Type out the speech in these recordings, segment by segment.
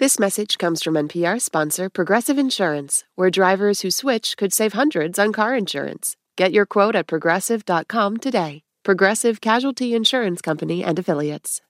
This message comes from NPR sponsor Progressive Insurance, where drivers who switch could save hundreds on car insurance. Get your quote at progressive.com today. Progressive Casualty Insurance Company and Affiliates.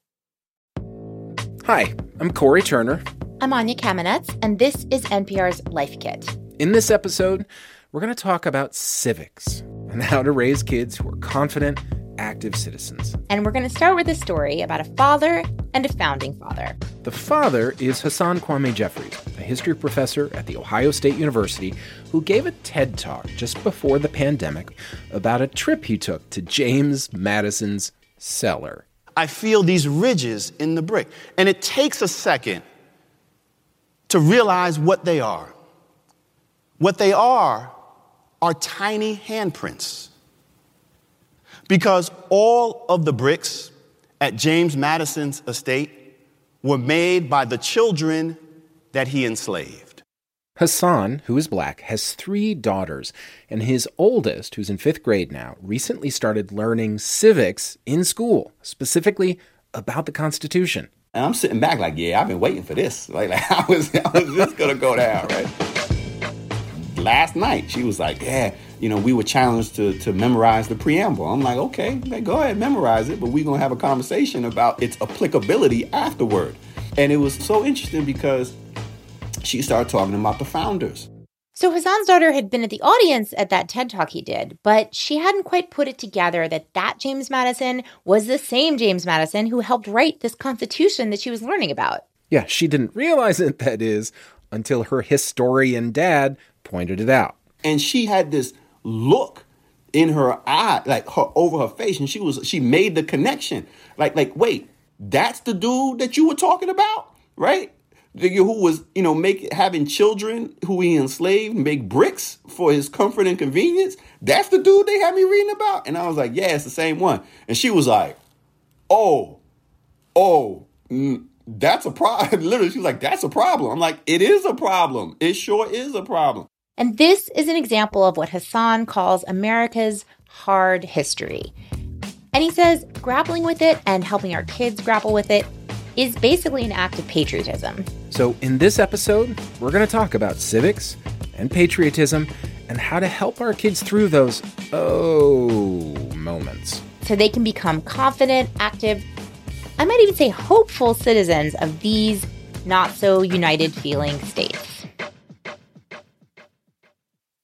Hi, I'm Corey Turner. I'm Anya Kamenetz, and this is NPR's Life Kit. In this episode, we're going to talk about civics and how to raise kids who are confident active citizens. And we're going to start with a story about a father and a founding father. The father is Hasan Kwame Jeffries, a history professor at The Ohio State University, who gave a TED talk just before the pandemic about a trip he took to James Madison's cellar. I feel these ridges in the brick. And it takes a second to realize what they are. What they are are tiny handprints because all of the bricks at James Madison's estate were made by the children that he enslaved. Hasan, who is black, has three daughters, and his oldest, who's in fifth grade now, recently started learning civics in school, specifically about the Constitution. And I'm sitting back like, yeah, I've been waiting for this. Like, like I was, I was just gonna go down, right? Last night, she was like, yeah, you know, we were challenged to, to memorize the preamble. I'm like, okay, go ahead, memorize it, but we're going to have a conversation about its applicability afterward. And it was so interesting because she started talking about the founders. So Hasan's daughter had been at the audience at that TED talk he did, but she hadn't quite put it together that that James Madison was the same James Madison who helped write this constitution that she was learning about. Yeah, she didn't realize it, that is, until her historian dad pointed it out. And she had this look in her eye, like her over her face, and she was she made the connection. Like, like, wait, that's the dude that you were talking about, right? The, who was, you know, make having children who he enslaved, make bricks for his comfort and convenience. That's the dude they had me reading about. And I was like, yeah, it's the same one. And she was like, oh, oh, mm, that's a problem. Literally, she was like, that's a problem. I'm like, it is a problem. It sure is a problem. And this is an example of what Hasan calls America's hard history. And he says grappling with it and helping our kids grapple with it is basically an act of patriotism. So, in this episode, we're going to talk about civics and patriotism and how to help our kids through those oh moments. So they can become confident, active, I might even say hopeful citizens of these not so united feeling states.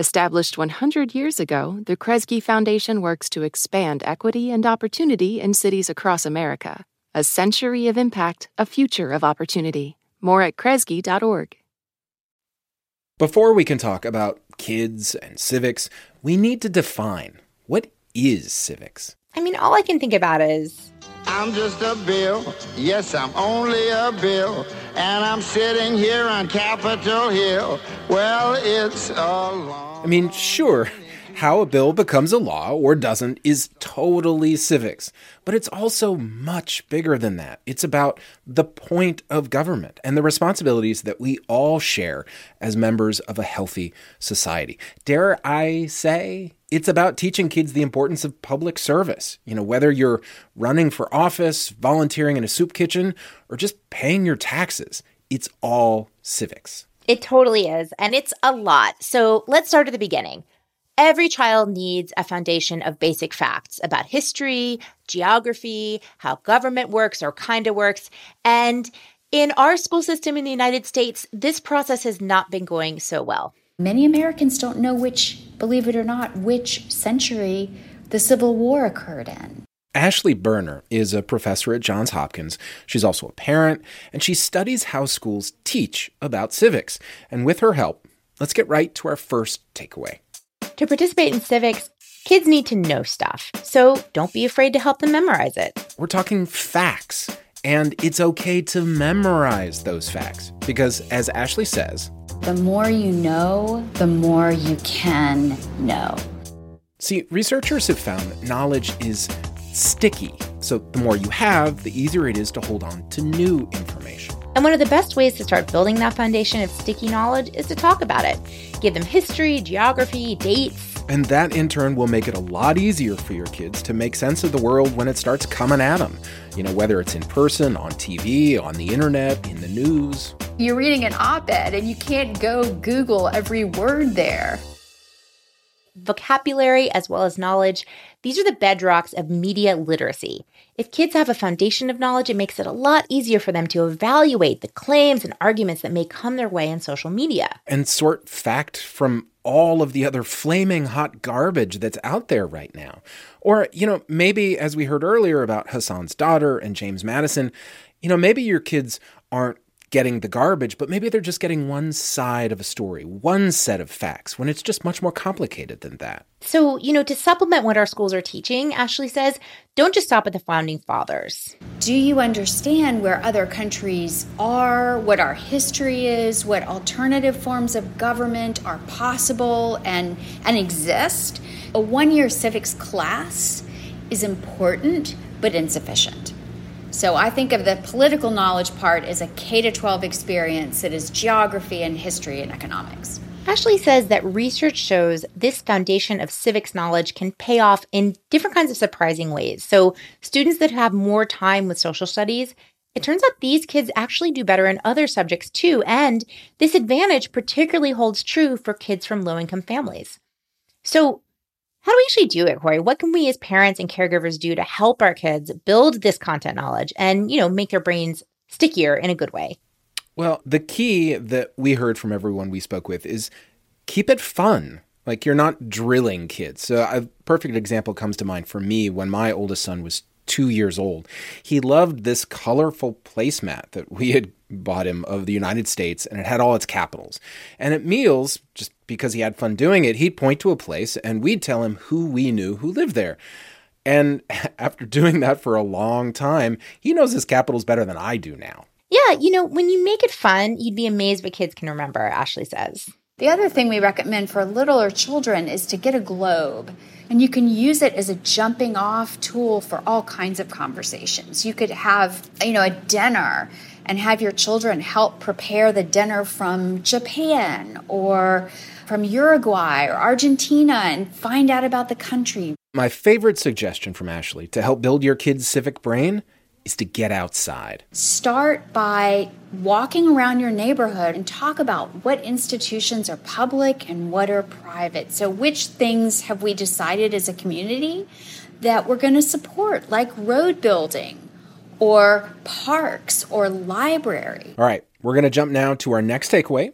Established 100 years ago, the Kresge Foundation works to expand equity and opportunity in cities across America. A century of impact, a future of opportunity. More at kresge.org. Before we can talk about kids and civics, we need to define what is civics. I mean, all I can think about is I'm just a bill. Yes, I'm only a bill. And I'm sitting here on Capitol Hill. Well, it's a long I mean, sure, how a bill becomes a law or doesn't is totally civics, but it's also much bigger than that. It's about the point of government and the responsibilities that we all share as members of a healthy society. Dare I say, it's about teaching kids the importance of public service. You know, whether you're running for office, volunteering in a soup kitchen, or just paying your taxes, it's all civics. It totally is. And it's a lot. So let's start at the beginning. Every child needs a foundation of basic facts about history, geography, how government works or kind of works. And In our school system in the United States, this process has not been going so well. Many Americans don't know which, believe it or not, which century the Civil War occurred in. Ashley Berner is a professor at Johns Hopkins. She's also a parent, and she studies how schools teach about civics. And with her help, let's get right to our first takeaway. To participate in civics, kids need to know stuff. So don't be afraid to help them memorize it. We're talking facts, and it's okay to memorize those facts because, as Ashley says, the more you know, the more you can know. See, researchers have found that knowledge is sticky. So the more you have, the easier it is to hold on to new information. And one of the best ways to start building that foundation of sticky knowledge is to talk about it. Give them history, geography, dates. And that in turn will make it a lot easier for your kids to make sense of the world when it starts coming at them. You know, whether it's in person, on TV, on the internet, in the news. You're reading an op ed and you can't go Google every word there vocabulary as well as knowledge. These are the bedrocks of media literacy. If kids have a foundation of knowledge, it makes it a lot easier for them to evaluate the claims and arguments that may come their way in social media. And sort fact from all of the other flaming hot garbage that's out there right now. Or, you know, maybe as we heard earlier about Hasan's daughter and James Madison, you know, maybe your kids aren't getting the garbage, but maybe they're just getting one side of a story, one set of facts, when it's just much more complicated than that. So, you know, to supplement what our schools are teaching, Ashley says, don't just stop at the founding fathers. Do you understand where other countries are, what our history is, what alternative forms of government are possible and, and exist? A one year civics class is important, but insufficient. So I think of the political knowledge part as a K to 12 experience that is geography and history and economics. Ashley says that research shows this foundation of civics knowledge can pay off in different kinds of surprising ways. So, students that have more time with social studies, it turns out these kids actually do better in other subjects too. And this advantage particularly holds true for kids from low income families. So, how do we actually do it, Corey? What can we as parents and caregivers do to help our kids build this content knowledge and, you know, make their brains stickier in a good way? Well, the key that we heard from everyone we spoke with is keep it fun. Like you're not drilling kids. So a perfect example comes to mind for me when my oldest son was two years old. He loved this colorful placemat that we had bought him of the United States, and it had all its capitals. And at meals, just because he had fun doing it, he'd point to a place and we'd tell him who we knew who lived there. And after doing that for a long time, he knows his capitals better than I do now. Yeah, you know, when you make it fun, you'd be amazed what kids can remember, Ashley says. The other thing we recommend for littler children is to get a globe and you can use it as a jumping off tool for all kinds of conversations. You could have, you know, a dinner and have your children help prepare the dinner from Japan or from Uruguay or Argentina and find out about the country. My favorite suggestion from Ashley to help build your kid's civic brain is to get outside. Start by walking around your neighborhood and talk about what institutions are public and what are private. So, which things have we decided as a community that we're going to support, like road building or parks or library? All right, we're going to jump now to our next takeaway.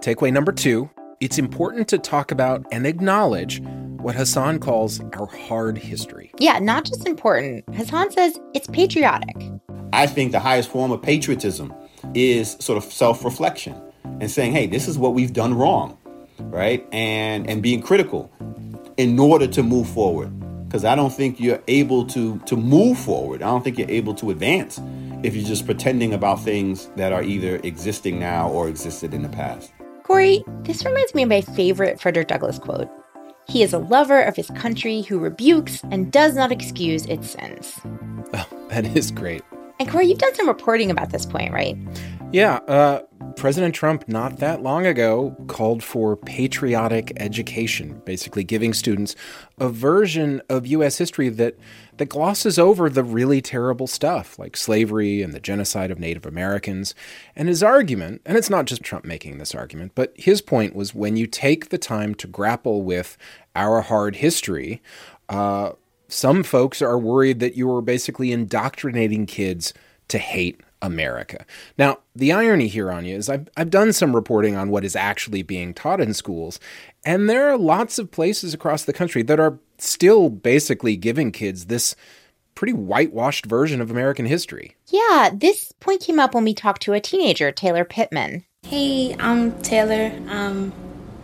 Takeaway number two it's important to talk about and acknowledge what Hasan calls our hard history. Yeah, not just important. Hasan says it's patriotic. I think the highest form of patriotism is sort of self-reflection and saying, "Hey, this is what we've done wrong." Right? And and being critical in order to move forward. Because I don't think you're able to to move forward. I don't think you're able to advance if you're just pretending about things that are either existing now or existed in the past. Corey, this reminds me of my favorite Frederick Douglass quote. He is a lover of his country who rebukes and does not excuse its sins. Oh, that is great. And Corey, you've done some reporting about this point, right? Yeah, uh, President Trump, not that long ago, called for patriotic education, basically giving students a version of U.S. history that, that glosses over the really terrible stuff, like slavery and the genocide of Native Americans. And his argument, and it's not just Trump making this argument, but his point was when you take the time to grapple with our hard history, uh, some folks are worried that you are basically indoctrinating kids to hate America. Now, the irony here, Anya, is I've, I've done some reporting on what is actually being taught in schools, and there are lots of places across the country that are still basically giving kids this pretty whitewashed version of American history. Yeah, this point came up when we talked to a teenager, Taylor Pittman. Hey, I'm Taylor. I'm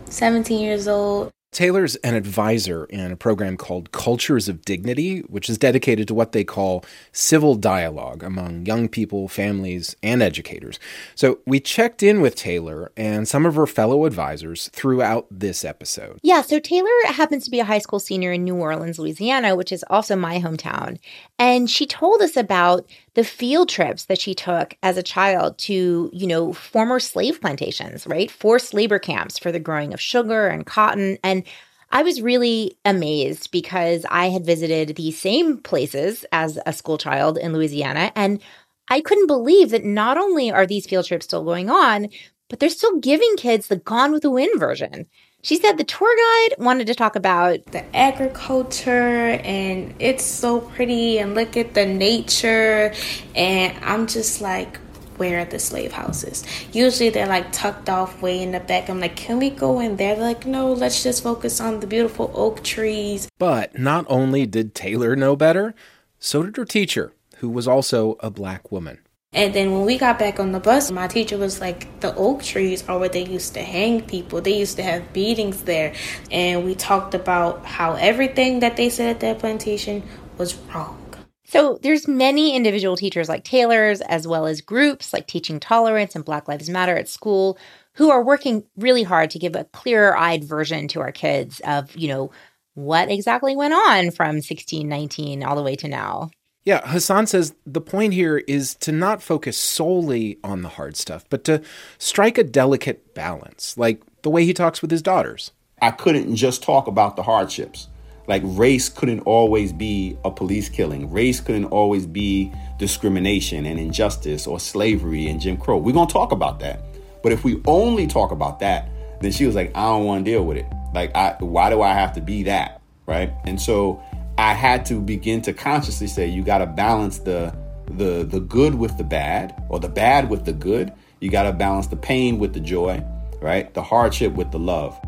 17 years old. Taylor's an advisor in a program called Cultures of Dignity, which is dedicated to what they call civil dialogue among young people, families, and educators. So we checked in with Taylor and some of her fellow advisors throughout this episode. Yeah, so Taylor happens to be a high school senior in New Orleans, Louisiana, which is also my hometown. And she told us about the field trips that she took as a child to, you know, former slave plantations, right? Forced labor camps for the growing of sugar and cotton. And I was really amazed because I had visited these same places as a school child in Louisiana. And I couldn't believe that not only are these field trips still going on, but they're still giving kids the Gone with the Wind version. She said the tour guide wanted to talk about the agriculture and it's so pretty and look at the nature. And I'm just like, where are the slave houses? Usually they're like tucked off way in the back. I'm like, can we go in there? They're like, no, let's just focus on the beautiful oak trees. But not only did Taylor know better, so did her teacher, who was also a black woman. And then when we got back on the bus, my teacher was like, the oak trees are where they used to hang people. They used to have beatings there. And we talked about how everything that they said at that plantation was wrong. So there's many individual teachers like Taylor's, as well as groups like Teaching Tolerance and Black Lives Matter at school, who are working really hard to give a clearer-eyed version to our kids of, you know, what exactly went on from 1619 all the way to now. Yeah, Hasan says the point here is to not focus solely on the hard stuff, but to strike a delicate balance, like the way he talks with his daughters. I couldn't just talk about the hardships. Like race couldn't always be a police killing. Race couldn't always be discrimination and injustice or slavery and Jim Crow. We're going to talk about that. But if we only talk about that, then she was like, I don't want to deal with it. Like, I, why do I have to be that? Right. And so I had to begin to consciously say you got to balance the the the good with the bad or the bad with the good. You got to balance the pain with the joy, right? The hardship with the love.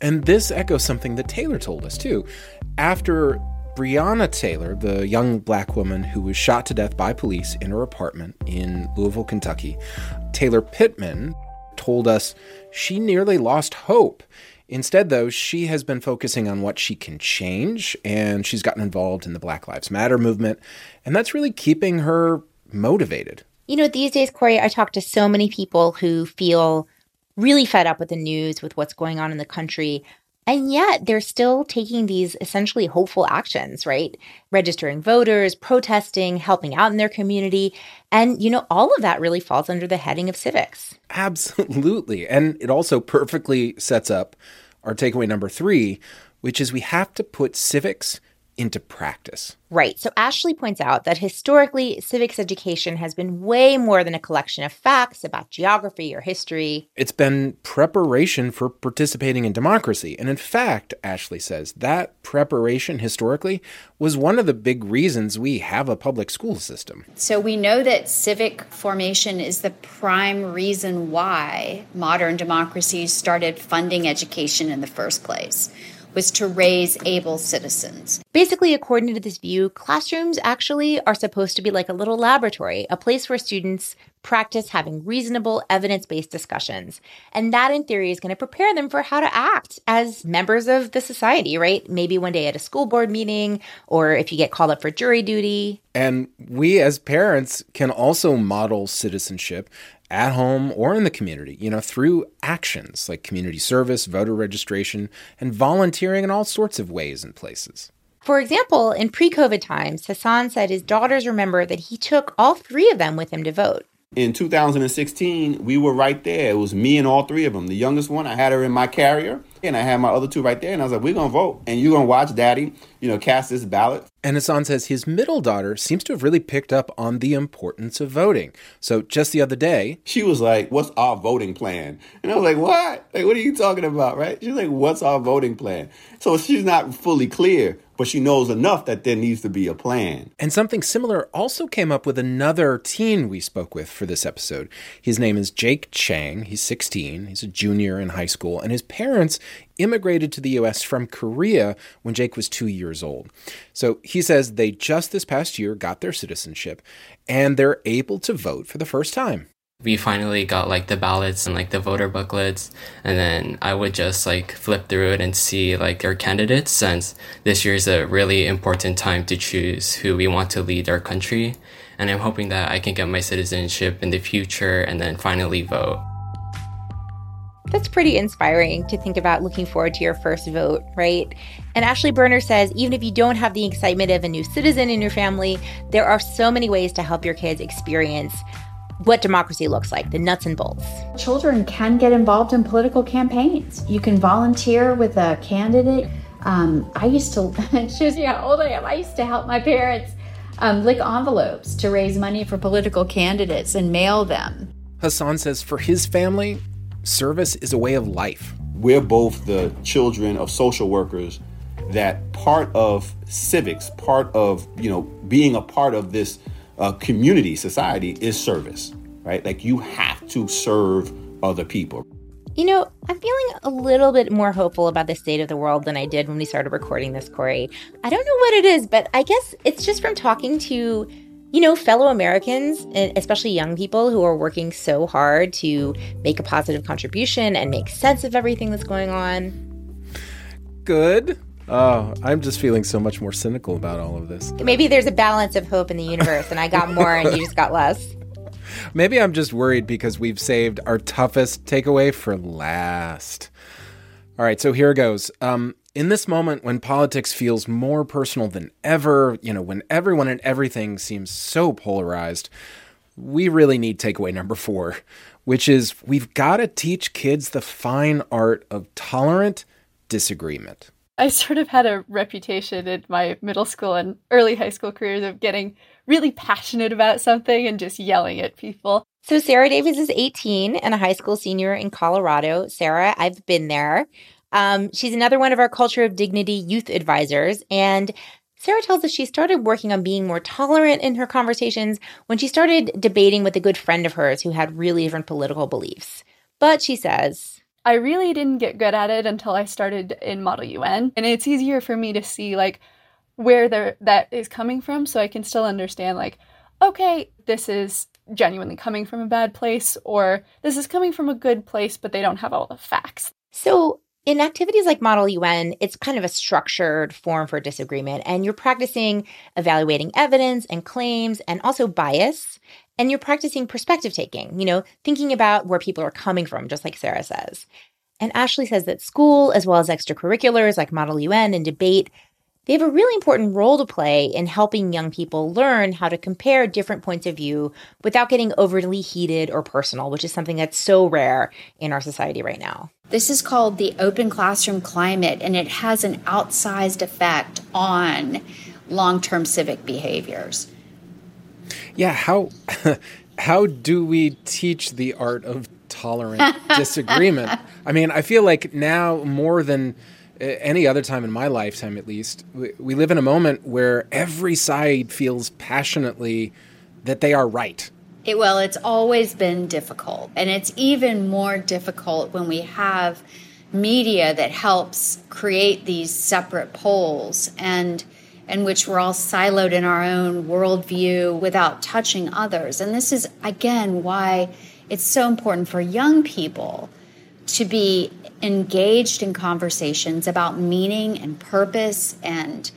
And this echoes something that Taylor told us too. After Breonna Taylor, the young black woman who was shot to death by police in her apartment in Louisville, Kentucky, Taylor Pittman told us she nearly lost hope Instead, though, she has been focusing on what she can change, and she's gotten involved in the Black Lives Matter movement, and that's really keeping her motivated. You know, these days, Corey, I talk to so many people who feel really fed up with the news, with what's going on in the country. And yet they're still taking these essentially hopeful actions, right? Registering voters, protesting, helping out in their community. And, you know, all of that really falls under the heading of civics. Absolutely. And it also perfectly sets up our takeaway number three, which is we have to put civics into practice. Right. So Ashley points out that historically, civics education has been way more than a collection of facts about geography or history. It's been preparation for participating in democracy. And in fact, Ashley says, that preparation historically was one of the big reasons we have a public school system. So we know that civic formation is the prime reason why modern democracies started funding education in the first place was to raise able citizens. Basically, according to this view, classrooms actually are supposed to be like a little laboratory, a place where students practice having reasonable, evidence based discussions. And that, in theory, is going to prepare them for how to act as members of the society, right? Maybe one day at a school board meeting, or if you get called up for jury duty. And we as parents can also model citizenship at home or in the community, you know, through actions like community service, voter registration, and volunteering in all sorts of ways and places. For example, in pre COVID times, Hasan said his daughters remember that he took all three of them with him to vote. In 2016, we were right there. It was me and all three of them. The youngest one, I had her in my carrier, and I had my other two right there. And I was like, we're going to vote, and you're going to watch daddy, you know, cast this ballot. And Hasan says his middle daughter seems to have really picked up on the importance of voting. So just the other day, she was like, What's our voting plan? And I was like, What? Like, what are you talking about, right? She's like, What's our voting plan? So she's not fully clear but she knows enough that there needs to be a plan. And something similar also came up with another teen we spoke with for this episode. His name is Jake Chang. He's 16, he's a junior in high school, and his parents immigrated to the US from Korea when Jake was two years old. So he says they just this past year got their citizenship and they're able to vote for the first time we finally got like the ballots and like the voter booklets and then i would just like flip through it and see like our candidates since this year is a really important time to choose who we want to lead our country and i'm hoping that i can get my citizenship in the future and then finally vote that's pretty inspiring to think about looking forward to your first vote, right? And Ashley Berner says even if you don't have the excitement of a new citizen in your family, there are so many ways to help your kids experience what democracy looks like, the nuts and bolts. Children can get involved in political campaigns. You can volunteer with a candidate. Um, I used to, shows you how old I am. I used to help my parents um, lick envelopes to raise money for political candidates and mail them. Hasan says for his family, service is a way of life. We're both the children of social workers that part of civics, part of, you know, being a part of this uh, community, society is service, right? Like you have to serve other people. You know, I'm feeling a little bit more hopeful about the state of the world than I did when we started recording this, Corey. I don't know what it is, but I guess it's just from talking to, you know, fellow Americans, and especially young people who are working so hard to make a positive contribution and make sense of everything that's going on. Good. Oh, I'm just feeling so much more cynical about all of this. Maybe there's a balance of hope in the universe, and I got more and you just got less. Maybe I'm just worried because we've saved our toughest takeaway for last. All right, so here it goes. Um, in this moment when politics feels more personal than ever, you know, when everyone and everything seems so polarized, we really need takeaway number four, which is we've got to teach kids the fine art of tolerant disagreement. I sort of had a reputation in my middle school and early high school careers of getting really passionate about something and just yelling at people. So, Sarah Davis is 18 and a high school senior in Colorado. Sarah, I've been there. Um, she's another one of our Culture of Dignity youth advisors. And Sarah tells us she started working on being more tolerant in her conversations when she started debating with a good friend of hers who had really different political beliefs. But she says, I really didn't get good at it until I started in Model UN. And it's easier for me to see like where that is coming from so I can still understand like okay, this is genuinely coming from a bad place or this is coming from a good place but they don't have all the facts. So in activities like Model UN, it's kind of a structured form for disagreement, and you're practicing evaluating evidence and claims and also bias. And you're practicing perspective taking, you know, thinking about where people are coming from, just like Sarah says. And Ashley says that school, as well as extracurriculars like Model UN and debate, they have a really important role to play in helping young people learn how to compare different points of view without getting overly heated or personal, which is something that's so rare in our society right now. This is called the open classroom climate, and it has an outsized effect on long term civic behaviors. Yeah, how how do we teach the art of tolerant disagreement? I mean, I feel like now more than eh, any other time in my lifetime at least, we, we live in a moment where every side feels passionately that they are right. It, well, it's always been difficult, and it's even more difficult when we have media that helps create these separate poles and in which we're all siloed in our own worldview without touching others. And this is, again, why it's so important for young people to be engaged in conversations about meaning and purpose and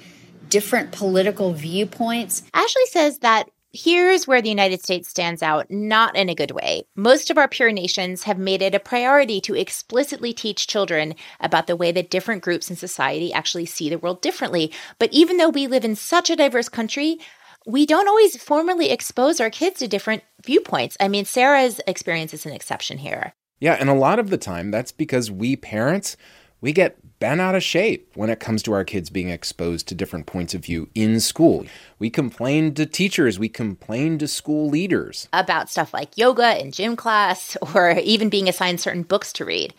different political viewpoints. Ashley says that Here's where the United States stands out, not in a good way. Most of our peer nations have made it a priority to explicitly teach children about the way that different groups in society actually see the world differently. But even though we live in such a diverse country, we don't always formally expose our kids to different viewpoints. I mean, Sarah's experience is an exception here. Yeah, and a lot of the time that's because we parents We get bent out of shape when it comes to our kids being exposed to different points of view in school. We complain to teachers, we complain to school leaders about stuff like yoga in gym class or even being assigned certain books to read.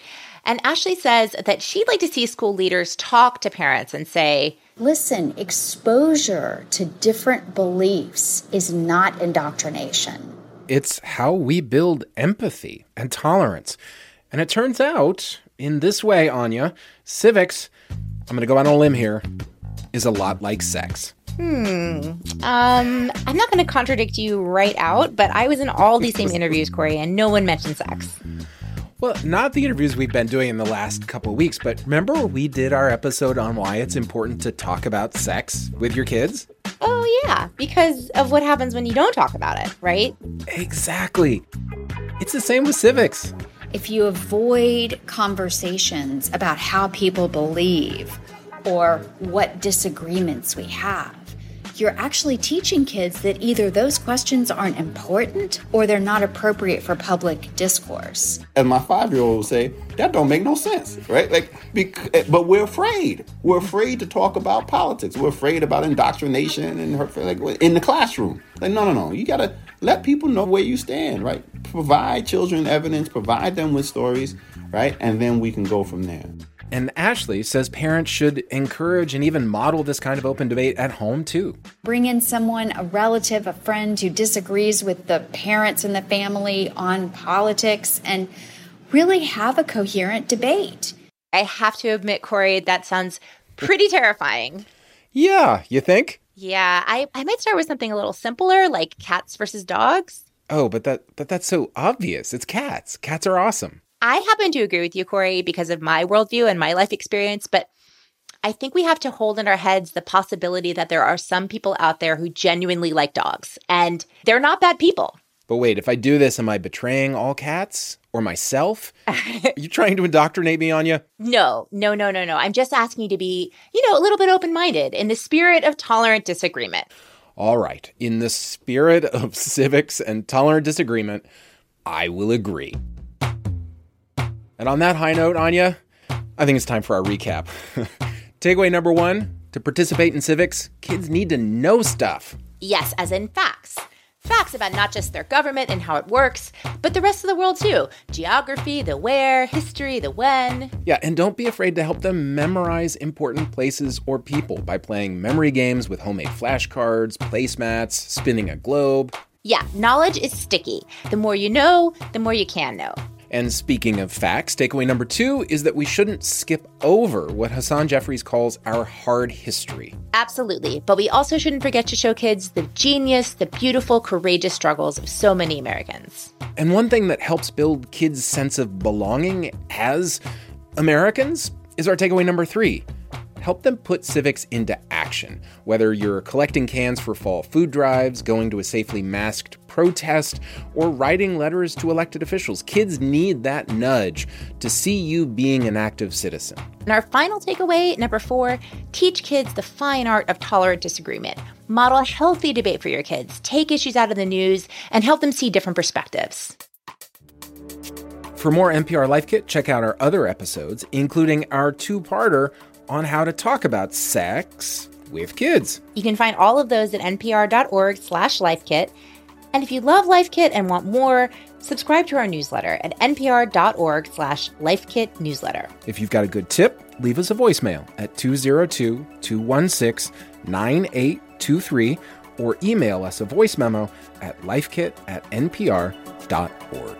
And Ashley says that she'd like to see school leaders talk to parents and say, Listen, exposure to different beliefs is not indoctrination. It's how we build empathy and tolerance. And it turns out, in this way, Anya, civics, I'm going to go out on a limb here, is a lot like sex. Hmm. Um, I'm not going to contradict you right out, but I was in all these same interviews, Corey, and no one mentioned sex. Well, not the interviews we've been doing in the last couple weeks, but remember we did our episode on why it's important to talk about sex with your kids? Oh, yeah, because of what happens when you don't talk about it, right? Exactly. It's the same with civics. If you avoid conversations about how people believe or what disagreements we have, you're actually teaching kids that either those questions aren't important or they're not appropriate for public discourse. As my five-year-old will say, that don't make no sense, right? Like, eh, but we're afraid. We're afraid to talk about politics. We're afraid about indoctrination and her, like in the classroom. Like, no, no, no. You gotta let people know where you stand, right? Provide children evidence, provide them with stories, right? And then we can go from there. And Ashley says parents should encourage and even model this kind of open debate at home too. Bring in someone, a relative, a friend who disagrees with the parents and the family on politics and really have a coherent debate. I have to admit, Corey, that sounds pretty terrifying. Yeah, you think? Yeah, I, I might start with something a little simpler like cats versus dogs. Oh, but that but that's so obvious. It's cats. Cats are awesome. I happen to agree with you, Corey, because of my worldview and my life experience, but I think we have to hold in our heads the possibility that there are some people out there who genuinely like dogs, and they're not bad people. But wait, if I do this, am I betraying all cats or myself? are you trying to indoctrinate me, Anya? No, no, no, no, no. I'm just asking you to be, you know, a little bit open minded in the spirit of tolerant disagreement. All right. In the spirit of civics and tolerant disagreement, I will agree. And on that high note, Anya, I think it's time for our recap. Takeaway number one to participate in civics, kids need to know stuff. Yes, as in facts. Facts about not just their government and how it works, but the rest of the world too. Geography, the where, history, the when. Yeah, and don't be afraid to help them memorize important places or people by playing memory games with homemade flashcards, placemats, spinning a globe. Yeah, knowledge is sticky. The more you know, the more you can know. And speaking of facts, takeaway number two is that we shouldn't skip over what Hasan Jeffries calls our hard history. Absolutely. But we also shouldn't forget to show kids the genius, the beautiful, courageous struggles of so many Americans. And one thing that helps build kids' sense of belonging as Americans is our takeaway number three help them put civics into action. Whether you're collecting cans for fall food drives, going to a safely masked protest, or writing letters to elected officials, kids need that nudge to see you being an active citizen. And our final takeaway, number four, teach kids the fine art of tolerant disagreement. Model a healthy debate for your kids, take issues out of the news, and help them see different perspectives. For more NPR Life Kit, check out our other episodes, including our two parter on how to talk about sex with kids. You can find all of those at npr.org slash lifekit. And if you love Life Kit and want more, subscribe to our newsletter at npr.org slash lifekit newsletter. If you've got a good tip, leave us a voicemail at 202-216-9823 or email us a voice memo at lifekit at npr.org.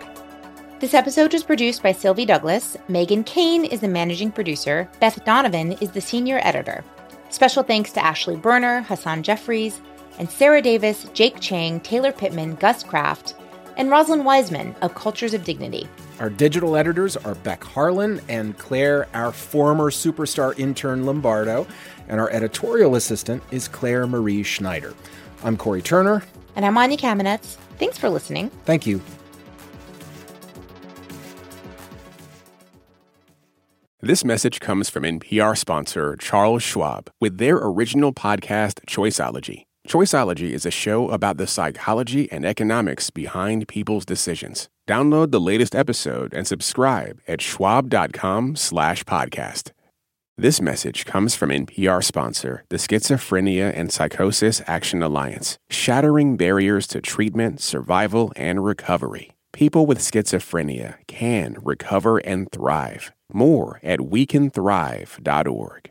This episode was produced by Sylvie Douglis. Meghan Keane is the managing producer. Beth Donovan is the senior editor. Special thanks to Ashley Berner, Hasan Jeffries, and Sarah Davis, Jake Chang, Taylor Pittman, Gus Kraft, and Rosalind Wiseman of Cultures of Dignity. Our digital editors are Beck Harlan and Claire, our former superstar intern Lombardo, and our editorial assistant is Claire Marie Schneider. I'm Corey Turner. And I'm Anya Kamenetz. Thanks for listening. Thank you. This message comes from NPR sponsor Charles Schwab with their original podcast, Choiceology. Choiceology is a show about the psychology and economics behind people's decisions. Download the latest episode and subscribe at schwab.com slash podcast. This message comes from NPR sponsor, the Schizophrenia and Psychosis Action Alliance, shattering barriers to treatment, survival, and recovery. People with schizophrenia can recover and thrive. More at wecanthrive.org.